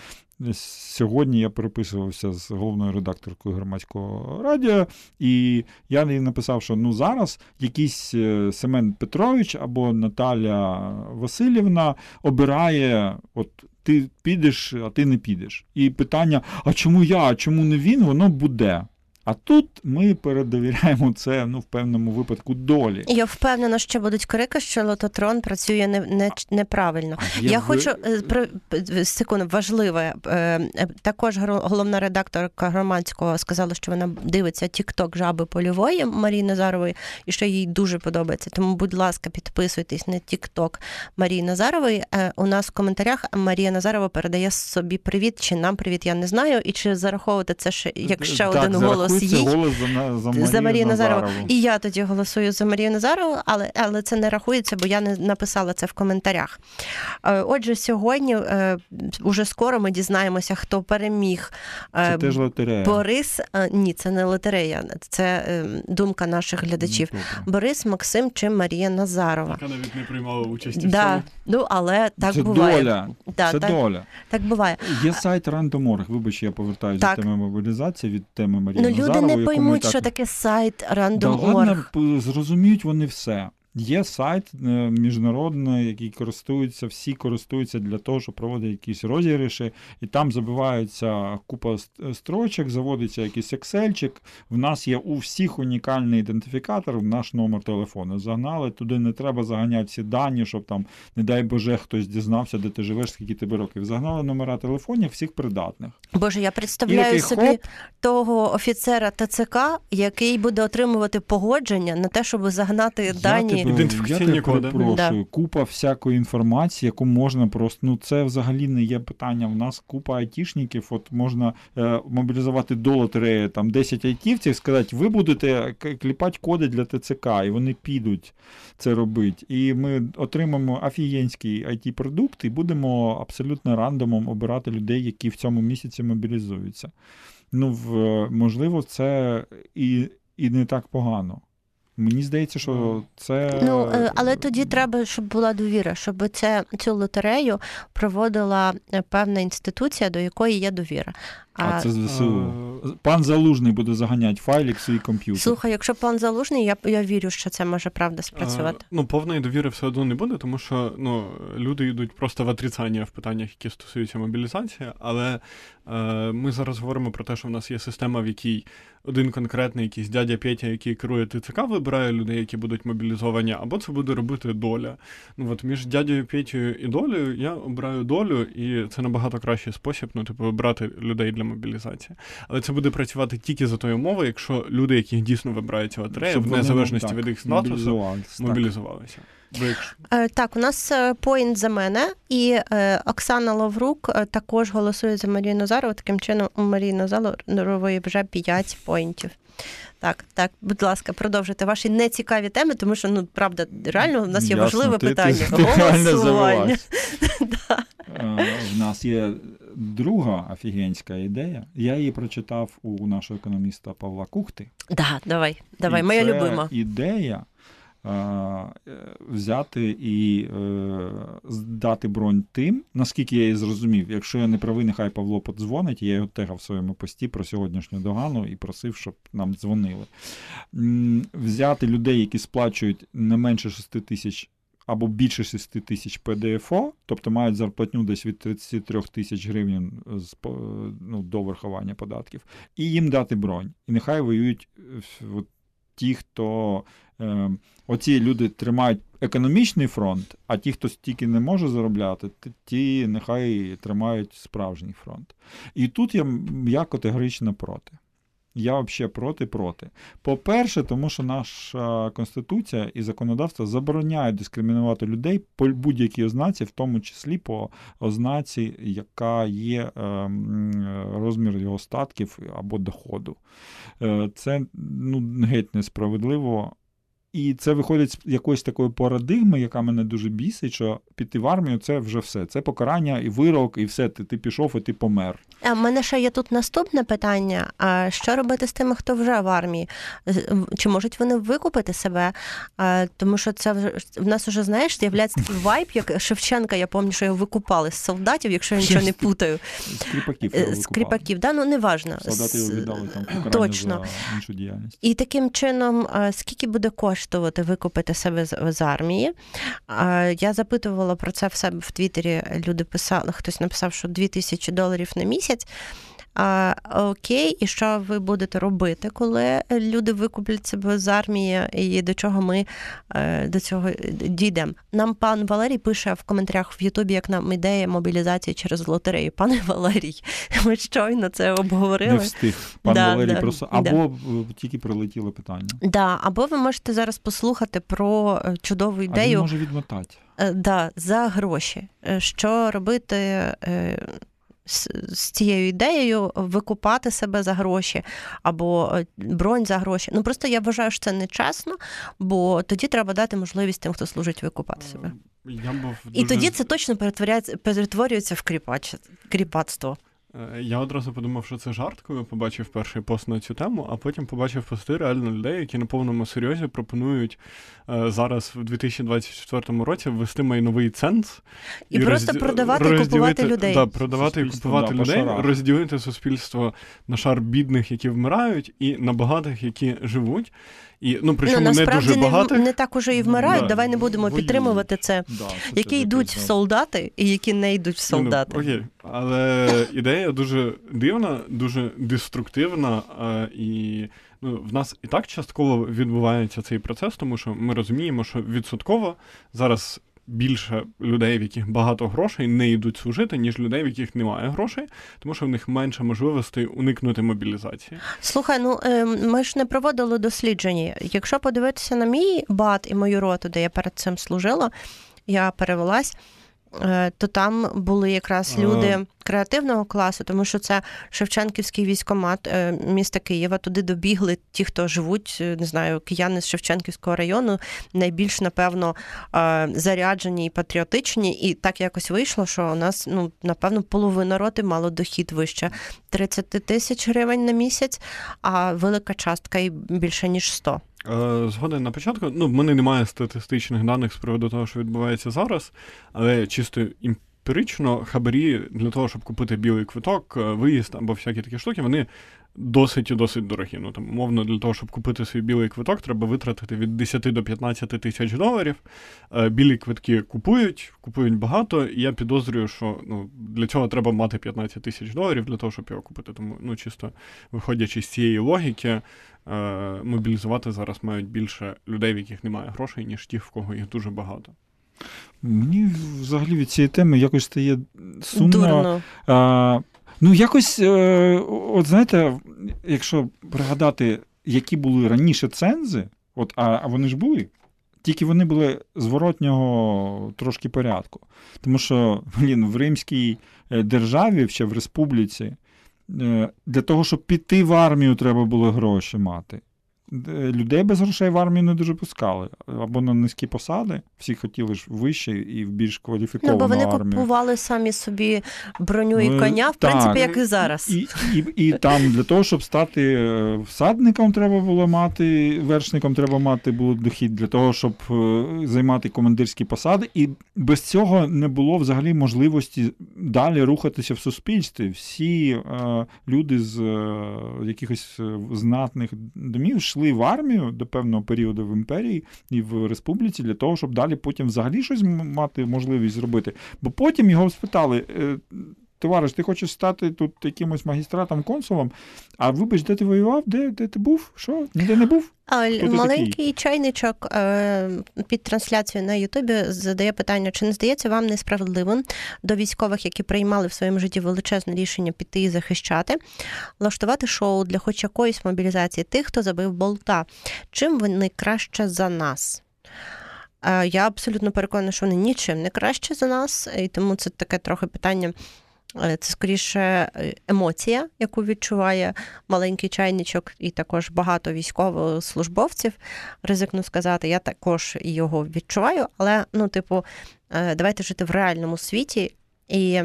Сьогодні я переписувався з головною редакторкою громадського радіо, і я їй написав, що ну зараз якийсь е, Семен Петрович або Наталя Васильівна обирає, от ти підеш, а ти не підеш. І питання: а чому я, а чому не він, воно буде. А тут ми передовіряємо це ну, в певному випадку долі. Я впевнена, що будуть крики, що лототрон працює не, не, неправильно. Є Я ви- хочу е, про секунду, важливе. Е, е, Також головна редакторка громадського сказала, що вона дивиться Тікток жаби польової Марії Назарової, і що їй дуже подобається. Тому, будь ласка, підписуйтесь на Тікток Марії Назарової. Е, У нас в коментарях Марія Назарова передає собі привіт, чи нам привіт, я не знаю. І чи зараховувати це ще як ще Так, один голос рахується їй. голос за, за Марію, за Марію Назарову. Назарову. І я тоді голосую за Марію Назарову, але, але це не рахується, бо я не написала це в коментарях. Е, Отже, сьогодні е, уже скоро ми дізнаємося, хто переміг. Це Е, теж лотерея. Борис, ні, це не лотерея, це думка наших глядачів. Ну. Борис, Максим чи Марія Назарова. Яка навіть не приймала участі в цьому. ну але так це буває. доля. Да, це так, доля. так буває. Є сайт Random.org. Вибач, я повертаюся до теми мобілізації від теми Марії Ну люди заново, не поймуть, так- що таке сайт Да ладно, зрозуміють вони все. Є сайт е, міжнародний, який користується, всі користуються для того, щоб проводити якісь розіграші, і там забивається купа строчок, заводиться якийсь ексельчик. В нас є у всіх унікальний ідентифікатор, в наш номер телефону. Загнали, туди не треба заганяти всі дані, щоб там, не дай Боже, хтось дізнався, де ти живеш, скільки тебе років. Загнали номера телефонів всіх придатних. Боже, я представляю такий собі хоп. того офіцера ТЦК, який буде отримувати погодження на те, щоб загнати дані. Тебе, Ідентифікаційні я коди. перепрошую. Купа всякої інформації, яку можна просто. Ну це взагалі не є питання. У нас купа айтішників. От можна е, мобілізувати до лотереї там 10 айтівців, сказати, ви будете кліпати коди для ТЦК, і вони підуть це робити. І ми отримаємо афієнський it продукт і будемо абсолютно рандомом обирати людей, які в цьому місяці мобілізуються. Ну, в, можливо, це і, і не так погано. Мені здається, що це. Ну, е, але тоді треба, щоб була довіра, щоб це, цю лотерею проводила е, певна інституція, до якої є довіра. А це з ЗСУ. Е, Пан Залужний буде заганяти файлик в свій комп'ютер. Слухай, якщо пан залужний, я, я вірю, що це може правда спрацювати. Е, Ну, повної довіри все одно не буде, тому що ну, люди йдуть просто в отрицання в питаннях, які стосуються мобілізації. Але е, ми зараз говоримо про те, що в нас є система, в якій один конкретний якийсь дядя Петя, який керує ТЦК, вибирає людей, які будуть мобілізовані, або це буде робити доля. Ну от між дядею Петєю і долею я обираю долю, і це набагато кращий спосіб, ну, типу, обрати людей для мобілізації. Але це буде працювати тільки за тою умовою, якщо люди, яких дійсно вибирають лотерею, в незалежності так, від їх статусу, мобілізувалися. Якщо Е, Так, у нас е, поінт за мене, і е, Оксана Лаврук також голосує за Марію Назарову. Таким чином, у Марії Назарової вже 5 поінтів. Так, так, будь ласка, продовжуйте ваші нецікаві теми, тому що ну правда, реально у нас є Ясно, важливе ти- питання. ти ти Голосування. Е, В нас є друга офігенська ідея. Я її прочитав у нашого економіста Павла Кухти. Да, давай, давай, І моя це любима. ідея взяти і е, дати бронь тим, наскільки я її зрозумів. Якщо я не правий, нехай Павло подзвонить. Я його тегав в своєму пості про сьогоднішню догану і просив, щоб нам дзвонили. Взяти людей, які сплачують не менше 6 тисяч. Або більше 6 тисяч ПДФО, тобто мають зарплатню десь від 33 тисяч гривень ну, до врахування податків, і їм дати бронь. І нехай воюють е, от, ті, хто е, оці люди тримають економічний фронт, а ті, хто стільки не може заробляти, ті нехай тримають справжній фронт. І тут я, я категорично проти. Я взагалі проти-проти. По-перше, тому що наша конституція і законодавство забороняють дискримінувати людей по будь-якій ознаці, в тому числі по ознаці, яка є е, розмір його статків або доходу. Е, Це ну, геть несправедливо. І це виходить з якоїсь такої парадигми, яка мене дуже бісить, що піти в армію це вже все. Це покарання і вирок, і все. Ти, ти пішов, і ти помер. А в мене ще є тут наступне питання: а що робити з тими, хто вже в армії? Чи можуть вони викупити себе? А, Тому що це вже в нас вже знаєш, з'являється такий вайб, як Шевченка. Я пам'ятаю, що його викупали з солдатів, якщо я нічого не путаю. З кріпаків. Е, його З викупали. кріпаків, да? ну неважно. Солдати його віддали там покарання Точно. за іншу діяльність. І таким чином, скільки буде коштувати викупити себе з, армії? Я запитувала про це в себе в Твіттері. Люди писали, хтось написав, що 2000 доларів на місяць. А, окей, і що ви будете робити, коли люди викуплять себе з армії, і до чого ми е, до цього дійдемо? Нам пан Валерій пише в коментарях в Ютубі, як нам ідея мобілізації через лотерею. Пане Валерій, ми щойно це Не обговорили. встиг. Пан Да, Валерій да, просто. Або е, тільки прилетіло питання. Да, або ви можете зараз послухати про е, чудову А він ідею може відмотати. да, за гроші. Що робити з, цією ідеєю викупати себе за гроші або е, бронь за гроші. Ну просто я вважаю, що це нечесно, бо тоді треба дати можливість тим, хто служить, викупати себе. Я був І тоді це точно перетворюється в кріпач, кріпацтво. Е, Я одразу подумав, що це жарт, коли побачив перший пост на цю тему, а потім побачив пости реально людей, які на повному серйозі пропонують е, зараз в 2024 році ввести майновий ценз І просто продавати і купувати людей. Да, продавати і купувати да, людей, розділити суспільство на шар бідних, які вмирають, і на багатих, які живуть. І ну причому ну, не насправді багато не, не так уже і вмирають. Да, Давай не будемо воюють. підтримувати це. Да, це Які це йдуть в солдати і які не йдуть в Ні, солдати. Ну, окей, але ідея дуже дивна, дуже деструктивна, е, і ну, в нас і так частково відбувається цей процес, тому що ми розуміємо, що відсотково зараз. Більше людей, в яких багато грошей, не йдуть служити, ніж людей, в яких немає грошей, тому що в них менше можливостей уникнути мобілізації. Слухай, ну е, ми ж не проводили дослідження. Якщо подивитися на мій бат і мою роту, де я перед цим служила, я перевелась. е, То там були якраз А. люди креативного класу, тому що це Шевченківський військомат е, міста Києва. Туди добігли ті, хто живуть, е, не знаю, кияни з Шевченківського району, найбільш напевно е, заряджені і патріотичні. І так якось вийшло, що у нас ну напевно половина роти мало дохід вище 30 тисяч гривень на місяць, а велика частка і більше ніж 100. Е, Згоден на початку. Ну, в мене немає статистичних даних з приводу того, що відбувається зараз, але чисто емпірично хабарі для того, щоб купити білий квиток, е, виїзд або всякі такі штуки, вони досить і досить дорогі. Ну там, умовно, для того, щоб купити свій білий квиток, треба витратити від 10 до 15 тисяч доларів. Е, Білі квитки купують, купують багато, і я підозрюю, що ну, для цього треба мати 15 тисяч доларів для того, щоб його купити. Тому, ну, чисто виходячи з цієї логіки, е, мобілізувати зараз мають більше людей, в яких немає грошей, ніж тих, в кого їх дуже багато. Мені взагалі від цієї теми якось стає сумно. Дурно. А, ну, якось, е, от знаєте, якщо пригадати, які були раніше цензи, от, а, а вони ж були, тільки вони були зворотнього трошки порядку. Тому що, блін, в Римській е, державі, ще в республіці, е, для того, щоб піти в армію, треба було гроші мати. Е, Людей без грошей в армію не дуже пускали. Або на низькі посади, всі хотіли ж вище і в більш Ну, кваліфіковану бо вони армію. купували самі собі броню і Ну, коня, в так. принципі, як і зараз. І, і, і там для того, щоб стати е, всадником, треба було мати, вершником треба мати було дохід для того, щоб е, займати командирські посади. І без цього не було взагалі можливості далі рухатися в суспільстві. Всі е, люди з е, якихось знатних домів йшли в армію до певного періоду в імперії і в республіці для того, щоб далі потім взагалі щось мати можливість зробити. Бо потім його спитали. Товариш, ти хочеш стати тут якимось магістратом, консулом, а вибач, де ти воював? Де, де ти був? Що? Ніде не був? А, маленький такий? чайничок е, під трансляцією на Ютубі задає питання: чи не здається вам несправедливим до військових, які приймали в своєму житті величезне рішення піти і захищати, влаштувати шоу для хоч якоїсь мобілізації тих, хто забив болта? Чим вони краще за нас? Е, Я абсолютно переконана, що вони нічим не краще за нас, і тому це таке трохи питання. Е, Це скоріше е, емоція, яку відчуває маленький чайничок, і також багато військовослужбовців. Ризикну сказати, я також його відчуваю, але ну, типу, е, давайте жити в реальному світі, і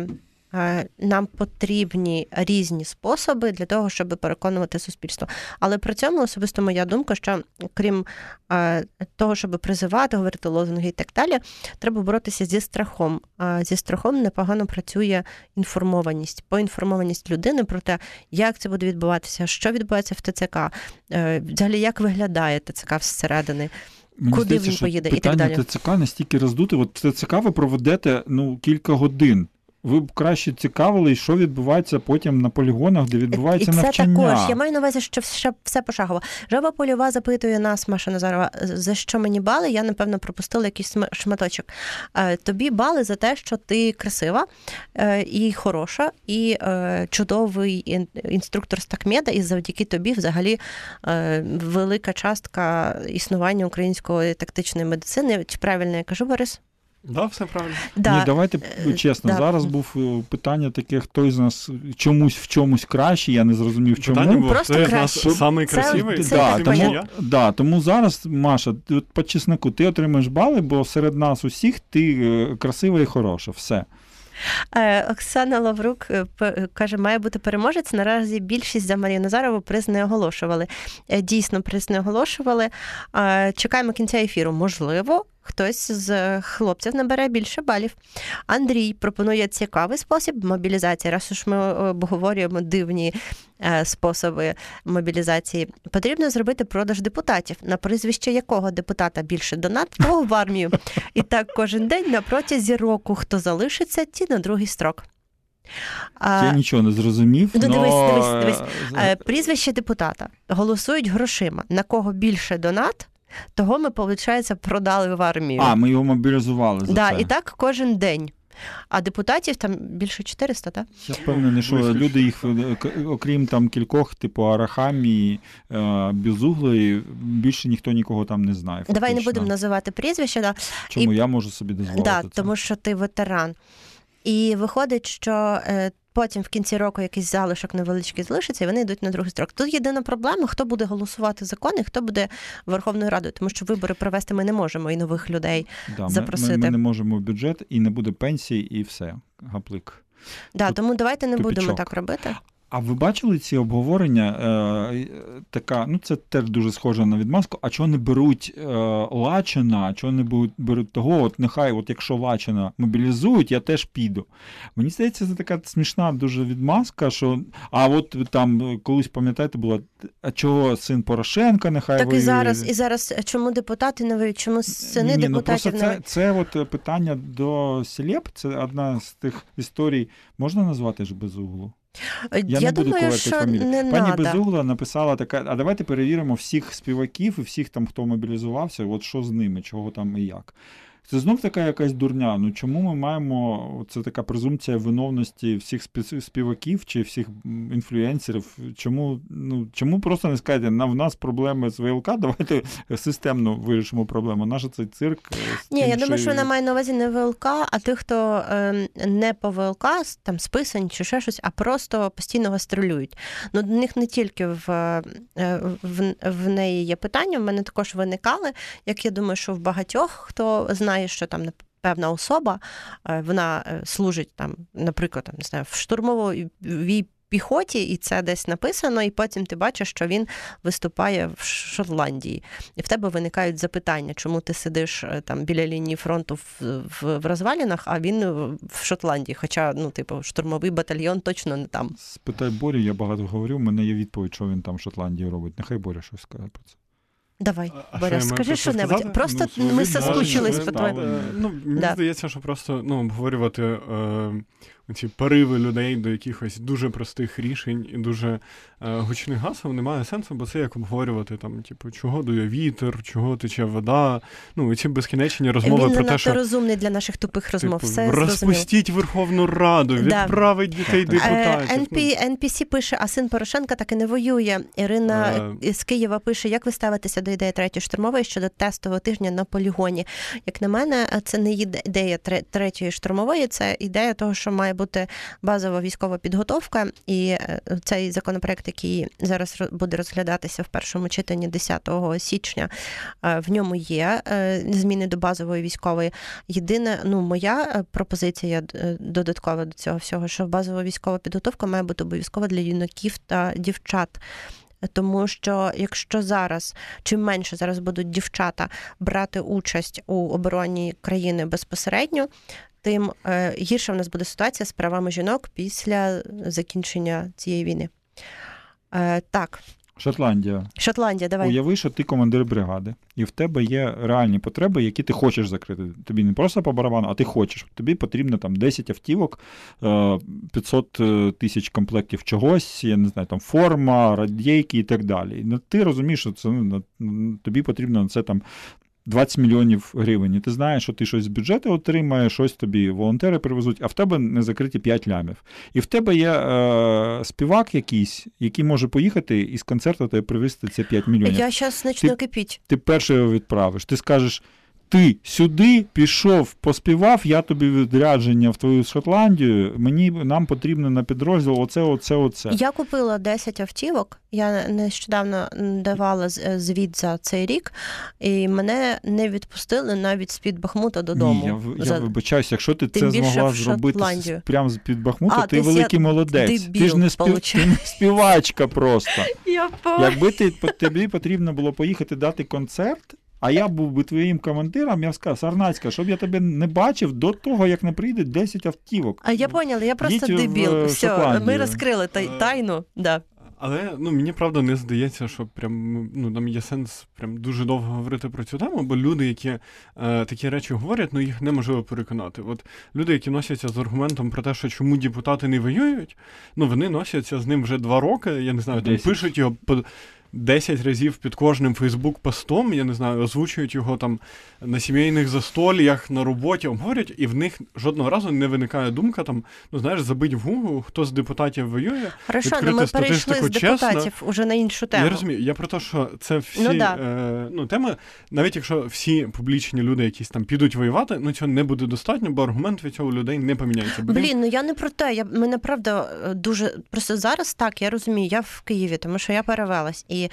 нам потрібні різні способи для того, щоб переконувати суспільство. Але при цьому особисто моя думка, що крім е, того, щоб призивати, говорити лозунги і так далі, треба боротися зі страхом. А Зі страхом непогано працює інформованість, поінформованість людини про те, як це буде відбуватися, що відбувається в ТЦК, е, взагалі як виглядає ТЦК всередини. Мені Куди здається, він поїде і так далі. ТЦК настільки роздуте. От ТЦК ви проведете ну, кілька годин. Ви б краще цікавились, що відбувається потім на полігонах, де відбувається і це навчання. також. Я маю на увазі, що все, все пошагово. Жаба польова запитує нас, Маша Назарова, за що мені бали? Я, напевно, пропустила якийсь шматочок. Е, Тобі бали за те, що ти красива е, і хороша, і е, чудовий інструктор з такмеда, і завдяки тобі взагалі велика частка існування української тактичної медицини. Чи правильно я кажу, Борис? Да, все правильно. Да. Ні, давайте Е, чесно. да. Зараз був е, питання таке, хто з нас чомусь в чомусь кращий, я не зрозумів, чому. Питання було, Просто хто краще. нас самий Це- красивий? це да, тому, да, тому зараз, Маша, от по чесноку, ти отримаєш бали, бо серед нас усіх ти е, красива і хороша. Все. Оксана Лаврук каже, має бути переможець. Наразі більшість за Марію Назарову приз не оголошували. Дійсно, приз не оголошували. Чекаємо кінця ефіру. Можливо, хтось з хлопців набере більше балів. Андрій пропонує цікавий спосіб мобілізації. Раз уж ми обговорюємо дивні е, способи мобілізації, потрібно зробити продаж депутатів, на прізвище якого депутата більше донат, того в армію. І так кожен день на протязі року, хто залишиться, ті на другий строк. А, Я нічого не зрозумів. ну, дивись, но, дивись, дивись. е, е, Прізвище депутата голосують грошима. На кого більше донат, того ми, виходить, продали в армію. А, ми його мобілізували за да, це. і так кожен день. А депутатів там більше 400, так? Я впевнений, що Близько люди їх, е, окрім там кількох, типу Арахамі, е, Бізуглої, більше ніхто нікого там не знає. Давай не будемо називати прізвища, да. Чому і- я можу собі дозволити Да, це? тому що ти ветеран. І виходить, що е, потім в кінці року якийсь залишок невеличкий залишиться, і вони йдуть на другий строк. Тут єдина проблема, хто буде голосувати закони, хто буде Верховною Радою, тому що вибори провести ми не можемо і нових людей. да, запросити. Ми, ми не можемо в бюджет і не буде пенсії, і все. Гаплик. Да, Тут тому давайте не будемо так робити. А ви бачили ці обговорення? Е, е, така, ну це теж дуже схоже на відмазку. А чого не беруть е, Лачина, чого не беруть, беруть того? От нехай, от якщо Лачина мобілізують, я теж піду. Мені здається, це така смішна дуже відмазка, що а от там е, колись пам'ятаєте, було а чого син Порошенка нехай Так і зараз, і зараз чому депутати не воюють, чому сини Ні, ні, ну не це, це от е, питання до Селеп, це одна з тих історій, можна назвати ж без углу? Я, Я, не буду думаю, що фамілію. не Пані надо. Безугла написала така: а давайте перевіримо всіх співаків і всіх там, хто мобілізувався, от що з ними, чого там і як. Це знов така якась дурня. Ну чому ми маємо це така презумпція виновності всіх спі- співаків чи всіх інфлюенсерів? Чому ну чому просто не сказати, на в нас проблеми з ВЛК? Давайте системно вирішимо проблему. Наш цей цирк. е, Ні, тим, я думаю, що що вона має на увазі не ВЛК, а тих, хто е, не по ВЛК, там списані чи ще щось, а просто постійно гастролюють. Ну, до них не тільки в, е, в, в неї є питання, в мене також виникали, як я думаю, що в багатьох, хто знає, що там певна особа, е, вона е, служить там, наприклад, там, не знаю, в штурмовій піхоті, і це десь написано, і потім ти бачиш, що він виступає в Шотландії. І в тебе виникають запитання, чому ти сидиш е, там біля лінії фронту в, в, в розвалінах, а він в Шотландії. Хоча, ну, типу, штурмовий батальйон точно не там. Спитай Борю, я багато говорив, у мене є відповідь, що він там в Шотландії робить. Нехай Боря щось скаже про це. Давай, А- Боря, що скажи що-небудь. сказати? Просто Ну, ми соскучились по твоєму. Е, Ну, мені Да. здається, що просто ну, обговорювати е, ці пориви людей до якихось дуже простих рішень і дуже е, гучних гасел немає сенсу, бо це як обговорювати там, типу, чого дує вітер, чого тече вода. Ну, і ці безкінечні розмови Він про те, що розумний для наших тупих розмов. типу, Все зрозуміло. розпустіть Верховну Раду, Да. відправить дітей Так, так. депутатів. НП, NPC пише, а син Порошенка так і не воює. Ірина Е. з Києва пише, як ви ставитеся до ідеї третьої штурмової щодо тестового тижня на полігоні. Як на мене, це не іде- ідея тре- третьої штурмової, це ідея того, що має бути базова військова підготовка. І е, цей законопроект, який зараз буде розглядатися в першому читанні 10 січня, е, в ньому є е, зміни до базової військової. Єдине, ну моя пропозиція додаткова до цього всього, що базова військова підготовка має бути обов'язкова для юнаків та дівчат. Тому що якщо зараз чим менше зараз будуть дівчата брати участь у обороні країни безпосередньо, тим е, гірша в нас буде ситуація з правами жінок після закінчення цієї війни. Е, так, Шотландія. Шотландія, давай. Уяви, що ти командир бригади, і в тебе є реальні потреби, які ти хочеш закрити. Тобі не просто по барабану, а ти хочеш. Тобі потрібно там 10 автівок, е, 500 тисяч комплектів чогось, я не знаю, там форма, радійки і так далі. Ну, ти розумієш, що це ну, тобі потрібно на це там. 20 мільйонів гривень, і ти знаєш, що ти щось з бюджету отримаєш, щось тобі волонтери привезуть, а в тебе не закриті 5 лямів. І в тебе є е, співак якийсь, який може поїхати і з концерту тебе привезти ці 5 мільйонів Я зараз почну кипіть. ти перший його відправиш. Ти скажеш, ти сюди пішов, поспівав, я тобі відрядження в твою Шотландію. Мені нам потрібно на підрозділ оце, оце, оце. Я купила 10 автівок. Я нещодавно давала з- звіт за цей рік, і мене не відпустили навіть з-під Бахмута додому. Ні, я, я За- вибачаюся, якщо ти Тим це змогла зробити прямо з під Бахмута, А, ти тобто великий я молодець. дебіл, ти ж не, спів... ти не співачка просто. Я Якби ти тобі потрібно було поїхати дати концерт. А я був би твоїм командиром, я б сказав, Сарнацька, щоб я тебе не бачив до того, як не прийде 10 автівок. А я поняла, я просто Їдь дебіл. е, Все, Шотландію. ми розкрили тай- тайну. Да. Але ну мені правда не здається, що прям ну там є сенс прям дуже довго говорити про цю тему, бо люди, які е, такі речі говорять, ну їх неможливо переконати. От люди, які носяться з аргументом про те, що чому депутати не воюють, ну вони носяться з ним вже два роки. Я не знаю, там пишуть його по 10 разів під кожним Фейсбук-постом, я не знаю, озвучують його там на сімейних застоліях, на роботі, обговорять, і в них жодного разу не виникає думка там, ну знаєш, забить в Google, хто з депутатів воює. Хорошо, ну Відкрити ми перейшли з чесно. депутатів уже на іншу тему. Я розумію. Я про те, що це всі Ну, да. е, ну, теми, навіть якщо всі публічні люди якісь там підуть воювати, ну цього не буде достатньо, бо аргумент від цього у людей не поміняється. Бо він- Блін, ну я не про те. Я мене правда е, дуже просто зараз так. Я розумію, я в Києві, тому що я перевелась, і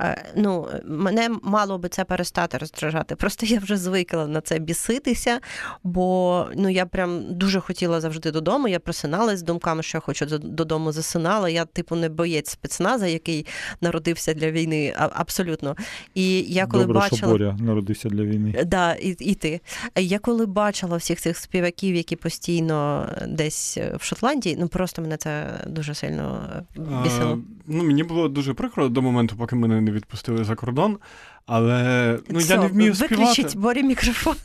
е, ну мене мало би це перестати роздражати. Просто я вже звикла на це біситися, бо ну я прям дуже хотіла завжди додому. Я просиналась з думками, що я хочу додому засинала. Я, типу, не боєць спецназа, який народився для війни, абсолютно. І я коли Добре, бачила. що Боря народився для війни. Да, і, і ти. Я коли бачила всіх цих співаків, які постійно десь в Шотландії, ну просто мене це дуже сильно бісило. А, ну, мені було дуже прикро до моменту, поки мене не відпустили за кордон. Але ну, я не вмію Виключіть. Борі мікрофон.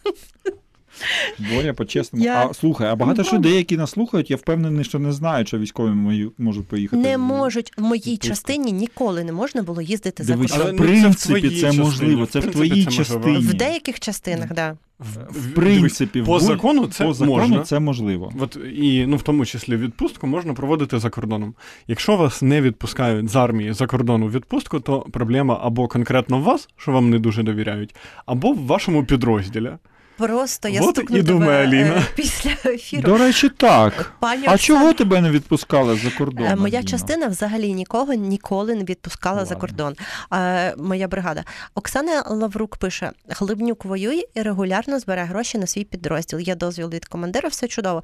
Боря, по-чесному. Я- А слухай, а багато ж Ну, людей, які нас слухають, я впевнений, що не знають, що військові мої можуть поїхати. Не можуть в моїй відпустку. частині ніколи не можна було їздити за кордон. Але, в ну, це в принципі, це можливо, це в твоїй частині. В деяких частинах, да. В принципі, по в закону це по закону можна. це можливо. От і ну в тому числі відпустку можна проводити за кордоном. Якщо вас не відпускають з армії за кордон у відпустку, то проблема або конкретно в вас, що вам не дуже довіряють, або в вашому підрозділі. Просто я Вот стукну і думає тебе Аліна. е, після ефіру. До речі, так. Пані А чого тебе не відпускали за кордон? Е, Моя Аліна? частина взагалі нікого ніколи не відпускала за кордон. Е, Моя бригада. Оксана Лаврук пише: Глибнюк воює і регулярно збирає гроші на свій підрозділ. Є дозвіл від командира, все чудово.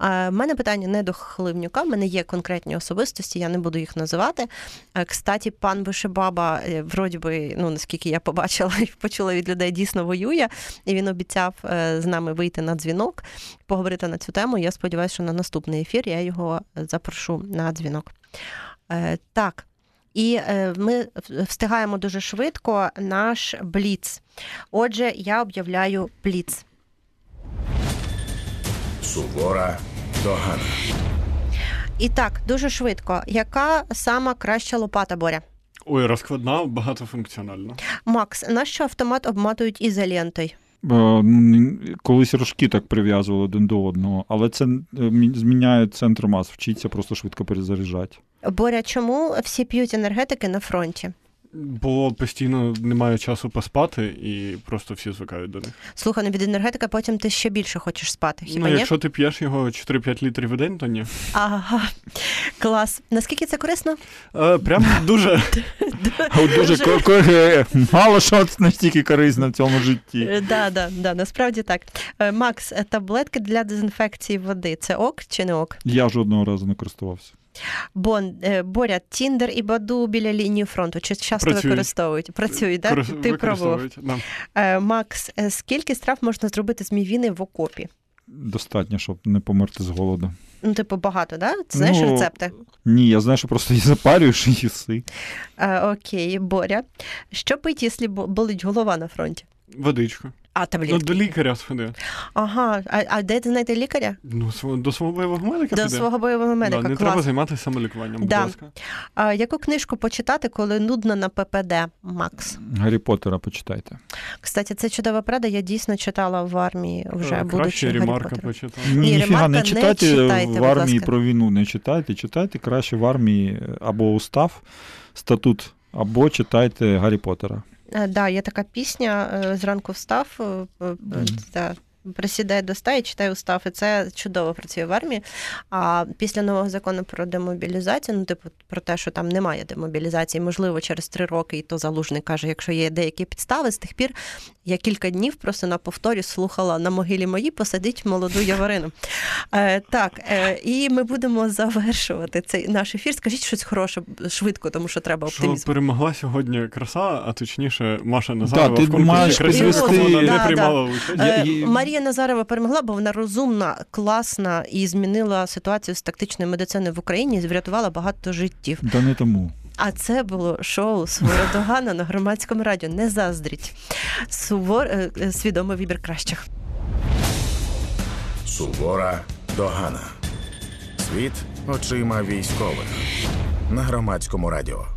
У мене питання не до Хливнюка, в мене є конкретні особистості, я не буду їх називати. Е, Кстаті, пан Вишибаба, е, вроді би, ну наскільки я побачила і почула від людей, дійсно воює, і він обіцяв е, з нами вийти на дзвінок, поговорити на цю тему. Я сподіваюся, що на наступний ефір я його запрошу на дзвінок. Е, Так. І е, ми встигаємо дуже швидко наш бліц. Отже, я об'являю бліц. Сувора догана. І так, дуже швидко. Яка сама краща лопата Боря? Ой, розкладна, багатофункціональна. Макс, нащо автомат обматують ізолентою? Е, м, Колись рожки так прив'язували один до одного, але це е, зміняє центр мас, вчиться просто швидко перезаряджати. Боря, чому всі п'ють енергетики на фронті? Бо постійно немає часу поспати і просто всі звикають до них. Слухай, ну від енергетика потім ти ще більше хочеш спати. Хіба ну, ні? якщо ти п'єш його 4-5 літрів в день, то ні. Ага, клас. Наскільки це корисно? Е, прям дуже. Дуже е, мало що настільки корисно в цьому житті. Е, Да, да, да, насправді так. Е, Макс, таблетки для дезінфекції води це ок чи не ок? Я жодного разу не користувався. Бон, е, Боря, Tinder і Badoo біля лінії фронту. Чи часто Працюють. використовують? Працюють, так? Корис- Ти пробував. да. Е, Макс, е, скільки страв можна зробити з мівіни в окопі? Достатньо, щоб не померти з голоду. Ну, типу, багато, да? Ти знаєш Ну, рецепти? Ні, я знаю, що просто її запарюєш і їси. Окей, Боря. Що пить, якщо болить голова на фронті? Водичку. А, Ну, до лікаря сходи. Ага, а, а де ти знайти лікаря? Ну, до свого бойового медика До піди. свого бойового медика. Да, не Клас. треба займатися самолікуванням, будь ласка. А, яку книжку почитати, коли нудно на ППД, Макс? Гаррі Поттера почитайте. Кстати, це чудова правда. Я дійсно читала в армії вже Е, будучи Краще ремарка почитав. Ні, Ні, ніфіга ремарка не не читайте читайте, в армії про війну. Не читайте, читайте краще в армії або устав, статут, або читайте Гаррі Поттера. Е, Да, є така пісня е, зранку встав, Mm да, присідає до стаї, читає устав, і це чудово працює в армії. А після нового закону про демобілізацію, ну типу про те, що там немає демобілізації, можливо, через три роки, і то залужник каже, якщо є деякі підстави, з тих пір я кілька днів просто на повторі слухала на могилі моїй посадіть молоду Яворину. Е, так, е, і ми будемо завершувати цей наш ефір. Скажіть щось хороше швидко, тому що треба Що перемогла сьогодні краса, а точніше Маша Назарова ти в конкурсі маєш краси, в підвести- якому Да, не приймала участь. Е, Я- Марія Назарова перемогла, бо вона розумна, класна і змінила ситуацію з тактичною медициною в Україні, і врятувала багато життів. Да не тому. А це було шоу Свородогана на громадському радіо. Не заздріть. Сувор е, е, свідомий вибір кращих. Сувора догана. Світ очима військових на громадському радіо.